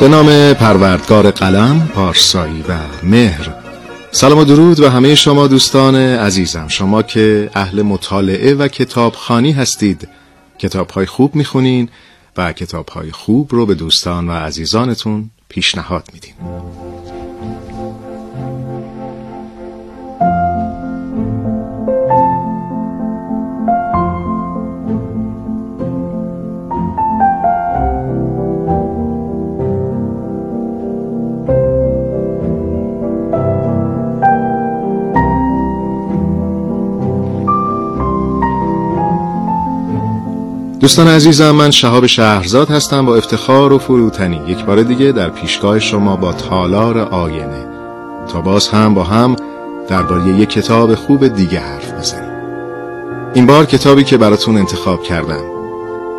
به نام پروردگار قلم، پارسایی و مهر. سلام و درود و همه شما دوستان عزیزم. شما که اهل مطالعه و کتابخانی هستید کتابهای خوب می‌خونین و کتابهای خوب رو به دوستان و عزیزانتون پیشنهاد میدین. دوستان عزیزم من شهاب شهرزاد هستم با افتخار و فروتنی. یک بار دیگه در پیشگاه شما با تالار آینه. تا باز هم با هم درباره یک کتاب خوب دیگه حرف بزنیم. این بار کتابی که براتون انتخاب کردم.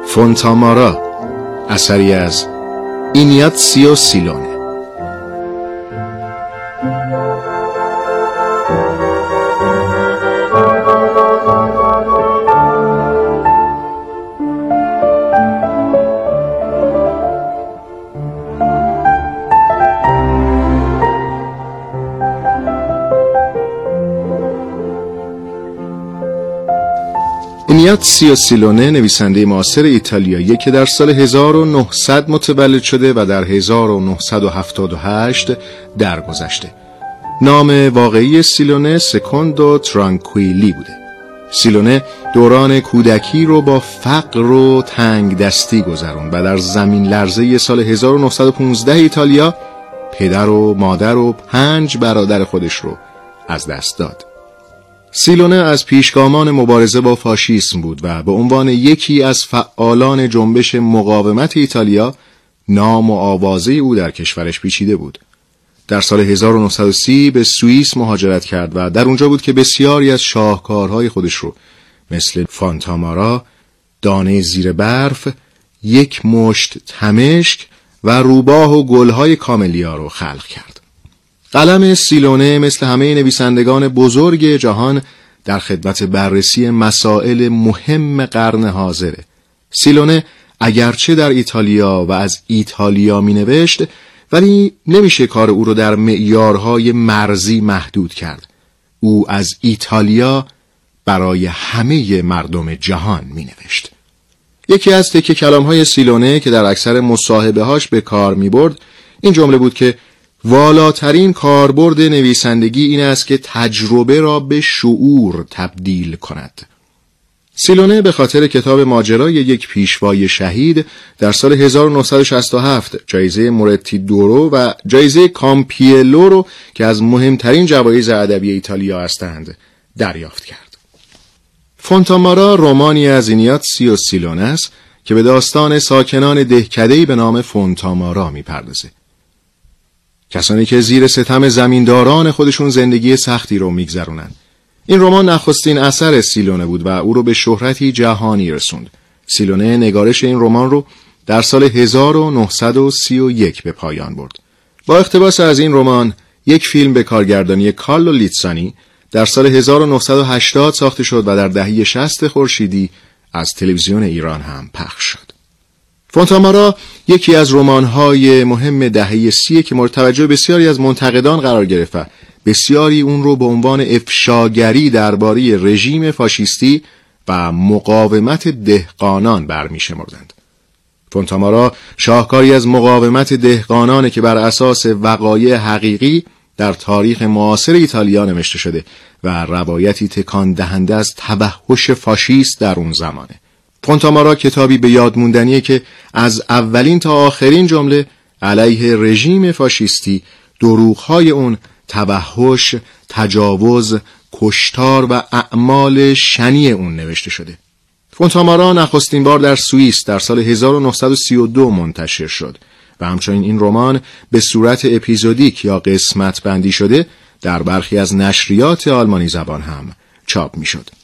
فونتامارا اثری از اینیات سیو سیلون اینیاتسیو سیلونه نویسنده معاصر ایتالیایی که در سال 1900 متولد شده و در 1978 درگذشته. نام واقعی سیلونه سکوندو ترانکویلی بوده. سیلونه دوران کودکی رو با فقر و تنگ دستی گذرون و در زمین لرزه سال 1915 ایتالیا پدر و مادر و پنج برادر خودش رو از دست داد. سیلونه از پیشگامان مبارزه با فاشیسم بود و به عنوان یکی از فعالان جنبش مقاومت ایتالیا نام و آوازه او در کشورش پیچیده بود. در سال 1930 به سوئیس مهاجرت کرد و در اونجا بود که بسیاری از شاهکارهای خودش رو مثل فانتامارا، دانه زیر برف، یک مشت تمشک و روباه و گلهای کاملیا رو خلق کرد. قلم سیلونه مثل همه نویسندگان بزرگ جهان در خدمت بررسی مسائل مهم قرن حاضره. سیلونه اگرچه در ایتالیا و از ایتالیا می نوشت ولی نمیشه کار او رو در معیارهای مرزی محدود کرد. او از ایتالیا برای همه مردم جهان می نوشت. یکی از تکه کلام های سیلونه که در اکثر مصاحبه هاش به کار می برد این جمله بود که والاترین کاربرد نویسندگی این است که تجربه را به شعور تبدیل کند. سیلونه به خاطر کتاب ماجرای یک پیشوای شهید در سال 1967 جایزه مورتی دورو و جایزه کامپیلو رو که از مهمترین جوایز ادبی ایتالیا هستند دریافت کرد. فونتامارا رومانی از اینیات سی و سیلونه است که به داستان ساکنان دهکدهی به نام فونتامارا می‌پردازه. کسانی که زیر ستم زمینداران خودشون زندگی سختی رو میگذرونن. این رمان نخستین اثر سیلونه بود و او رو به شهرتی جهانی رسوند. سیلونه نگارش این رمان رو در سال 1931 به پایان برد. با اقتباس از این رمان یک فیلم به کارگردانی کارلو لیتسانی در سال 1980 ساخته شد و در دهه 60 خورشیدی از تلویزیون ایران هم پخش شد. فونتامارا یکی از رمان‌های مهم دهه سی که مورد توجه بسیاری از منتقدان قرار گرفت بسیاری اون رو به عنوان افشاگری درباره رژیم فاشیستی و مقاومت دهقانان برمیشمردند. فونتامارا شاهکاری از مقاومت دهقانان که بر اساس وقایع حقیقی در تاریخ معاصر ایتالیا نوشته شده و روایتی تکان دهنده از توحش فاشیست در اون زمانه. فونتامارا کتابی به یاد که از اولین تا آخرین جمله علیه رژیم فاشیستی دروغهای اون توحش، تجاوز، کشتار و اعمال شنی اون نوشته شده. فونتامارا نخستین بار در سوئیس در سال 1932 منتشر شد و همچنین این رمان به صورت اپیزودیک یا قسمت بندی شده در برخی از نشریات آلمانی زبان هم چاپ می شد.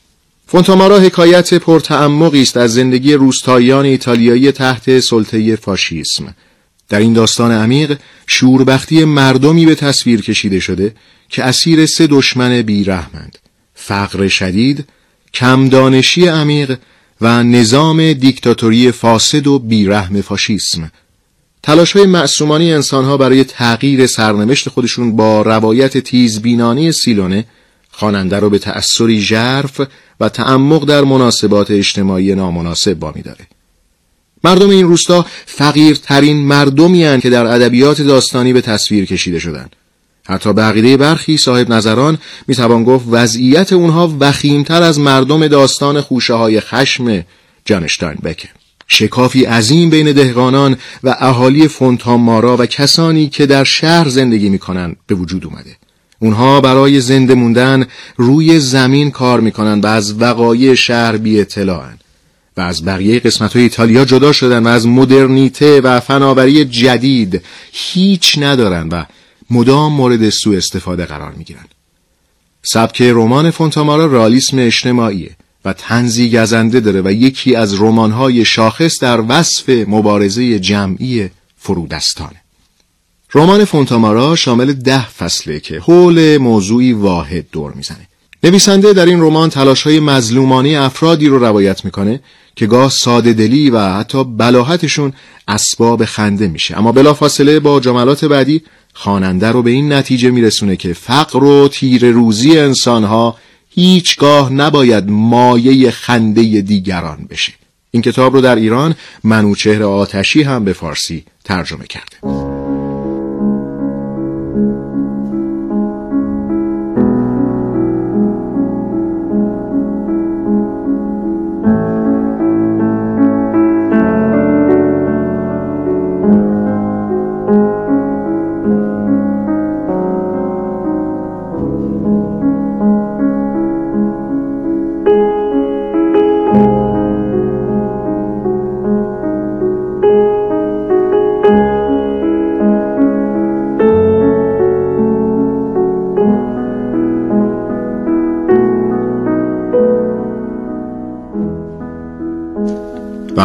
فونتامارا حکایت پرتعمقی است از زندگی روستاییان ایتالیایی تحت سلطه فاشیسم. در این داستان عمیق شوربختی مردمی به تصویر کشیده شده که اسیر سه دشمن بیرحمند فقر شدید، کمدانشی عمیق و نظام دیکتاتوری فاسد و بیرحم فاشیسم تلاش های معصومانی انسانها برای تغییر سرنوشت خودشون با روایت تیزبینانه سیلونه خواننده رو به تأثری ژرف و تعمق در مناسبات اجتماعی نامناسب با داره. مردم این روستا فقیرترین مردمی هن که در ادبیات داستانی به تصویر کشیده شدند. حتی بقیده برخی صاحب نظران می‌توان گفت وضعیت اونها وخیمتر از مردم داستان خوشه های خشم جانشتاین بکه. شکافی عظیم بین دهقانان و اهالی فونتامارا و کسانی که در شهر زندگی می‌کنن به وجود اومده. اونها برای زنده موندن روی زمین کار می‌کنن و از وقایع شهر بی اطلاعن و از بقیه قسمت های ایتالیا جدا شدن و از مدرنیته و فناوری جدید هیچ ندارن و مدام مورد سوء استفاده قرار می‌گیرن. سبک رمان فونتامارا رالیسم اجتماعیه و تنزی گزنده داره و یکی از رمان‌های شاخص در وصف مبارزه جمعی فرودستانه. رمان فونتامارا شامل ده فصله که حول موضوعی واحد دور می‌زنه. نویسنده در این رمان تلاش های مظلومانی افرادی رو روایت می‌کنه که گاه ساده دلی و حتی بلاحتشون اسباب خنده میشه. اما بلافاصله با جملات بعدی خواننده رو به این نتیجه میرسونه که فقر و تیر روزی انسانها هیچگاه نباید مایه خنده دیگران بشه. این کتاب رو در ایران منوچهر آتشی هم به فارسی ترجمه کرده.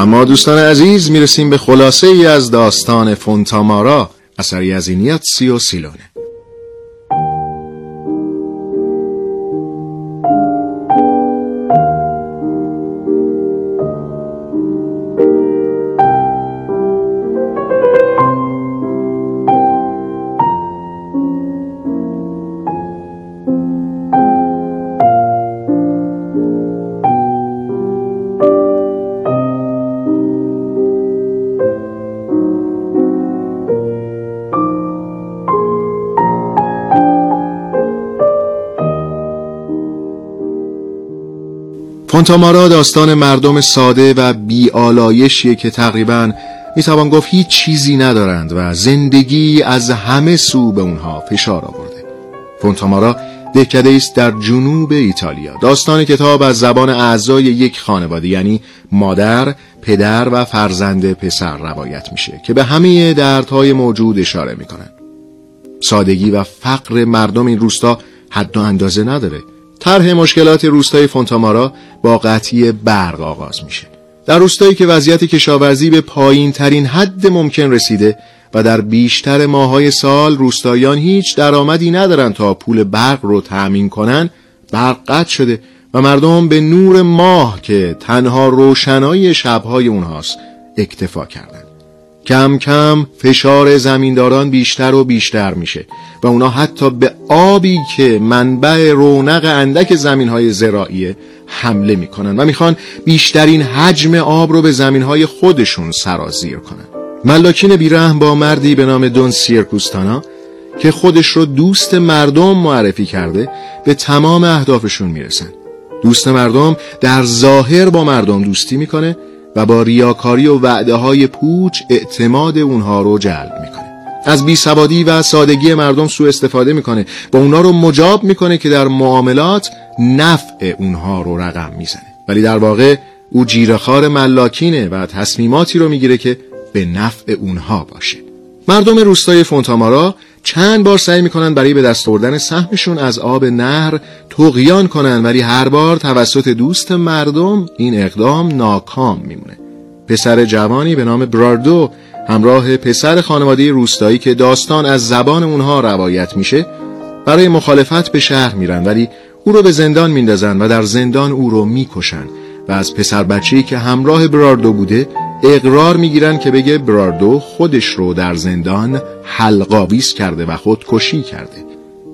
اما دوستان عزیز می‌رسیم به خلاصه ای از داستان فونتامارا اثری از اینیت سی و سیلونه فونتامارا داستان مردم ساده و بیالایشیه که تقریبا می‌توان گفت هیچ چیزی ندارند و زندگی از همه سو به اونها فشار آورده. فونتامارا دهکده است در جنوب ایتالیا. داستان کتاب از زبان اعضای یک خانواده یعنی مادر، پدر و فرزند پسر روایت میشه که به همه دردهای موجود اشاره می‌کنن. سادگی و فقر مردم این روستا حد و اندازه نداره. طرح مشکلات روستای فونتامارا با قطعی برق آغاز میشه. در روستایی که وضعیت کشاورزی به پایین ترین حد ممکن رسیده و در بیشتر ماهای سال روستاییان هیچ درآمدی ندارن تا پول برق رو تأمین کنن برق قطع شده و مردم به نور ماه که تنها روشنایی شبهای اونهاست اکتفا کردن. کم کم فشار زمینداران بیشتر و بیشتر میشه و اونا حتی به آبی که منبع رونق اندک زمین های زراعیه حمله می‌کنن و می‌خوان بیشترین حجم آب رو به زمین های خودشون سرازیر کنن. ملاکین بیرحم با مردی به نام دون سیرکوستانا که خودش رو دوست مردم معرفی کرده به تمام اهدافشون می‌رسن. دوست مردم در ظاهر با مردم دوستی می‌کنه و با ریاکاری و وعده های پوچ اعتماد اونها رو جلب می‌کنه. از بی سوادی و سادگی مردم سوء استفاده می‌کنه. با اونا رو مجاب می‌کنه که در معاملات نفع اونها رو رقم می‌زنه. ولی در واقع او جیرخار ملاکینه و تصمیماتی رو می‌گیره که به نفع اونها باشه. مردم روستای فونتامارا چند بار سعی می‌کنن برای به دست آوردن سهمشون از آب نهر تقیان کنن ولی هر بار توسط دوست مردم این اقدام ناکام میمونه. پسر جوانی به نام براردو همراه پسر خانواده روستایی که داستان از زبان اونها روایت میشه برای مخالفت به شهر میرن ولی او رو به زندان میندازن و در زندان او رو می‌کشن. و از پسر بچه‌ای که همراه براردو بوده اقرار می‌گیرن که بگه براردو خودش رو در زندان حلقاویز کرده و خودکشی کرده.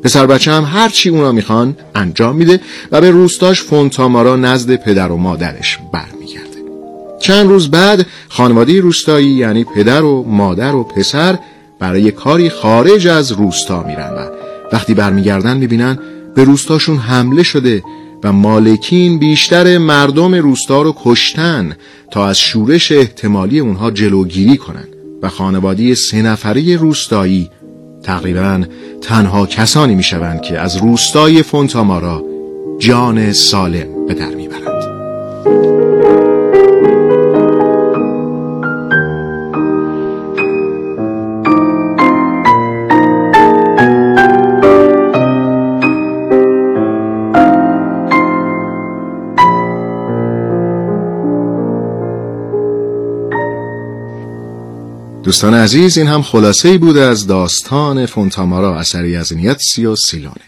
پسر بچه هم هر چی اونا می‌خوان انجام میده و به روستاش فونتامارا نزد پدر و مادرش برمیگرده. چند روز بعد خانواده روستایی یعنی پدر و مادر و پسر برای کاری خارج از روستا میرن و وقتی برمیگردن می‌بینن به روستاشون حمله شده و مالکین بیشتر مردم روستا رو کشتن تا از شورش احتمالی اونها جلوگیری کنن و خانواده سه نفره روستایی تقریبا تنها کسانی می‌شوند که از روستای فونتامارا جان سالم به در می‌برند. دوستان عزیز این هم خلاصه بود از داستان فونتامارا اثری از نیتسی و سیلونه.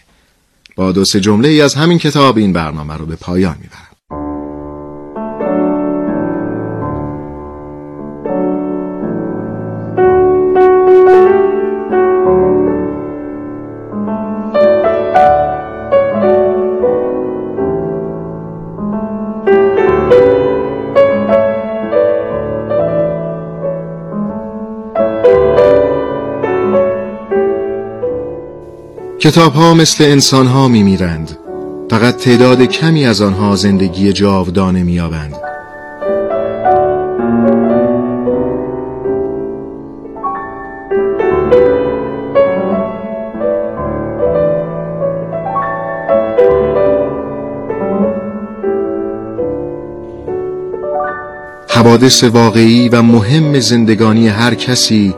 با دو سه جمله ای از همین کتاب این برنامه رو به پایان می‌برم. کتاب ها مثل انسان ها می میرند فقط تعداد کمی از آنها زندگی جاودانه می آبند. حوادث واقعی و مهم زندگانی هر کسی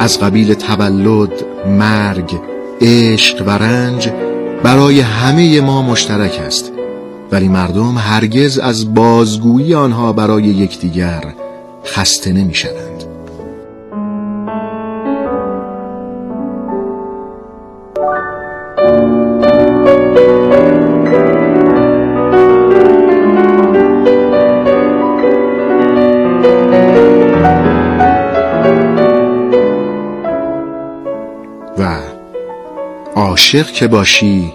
از قبیل تولد، مرگ، عشق و رنج برای همه ما مشترک است. ولی مردم هرگز از بازگویی آنها برای یکدیگر خسته نمی عاشق که باشی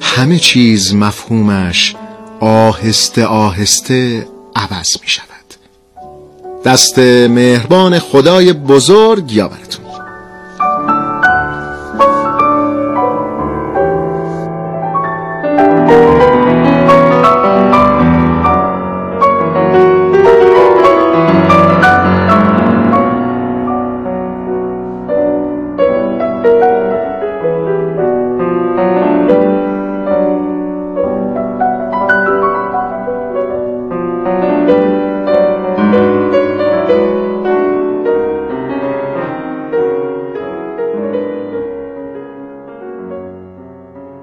همه چیز مفهومش آهسته آهسته عوض می شود دست مهربان خدای بزرگ یاورتون.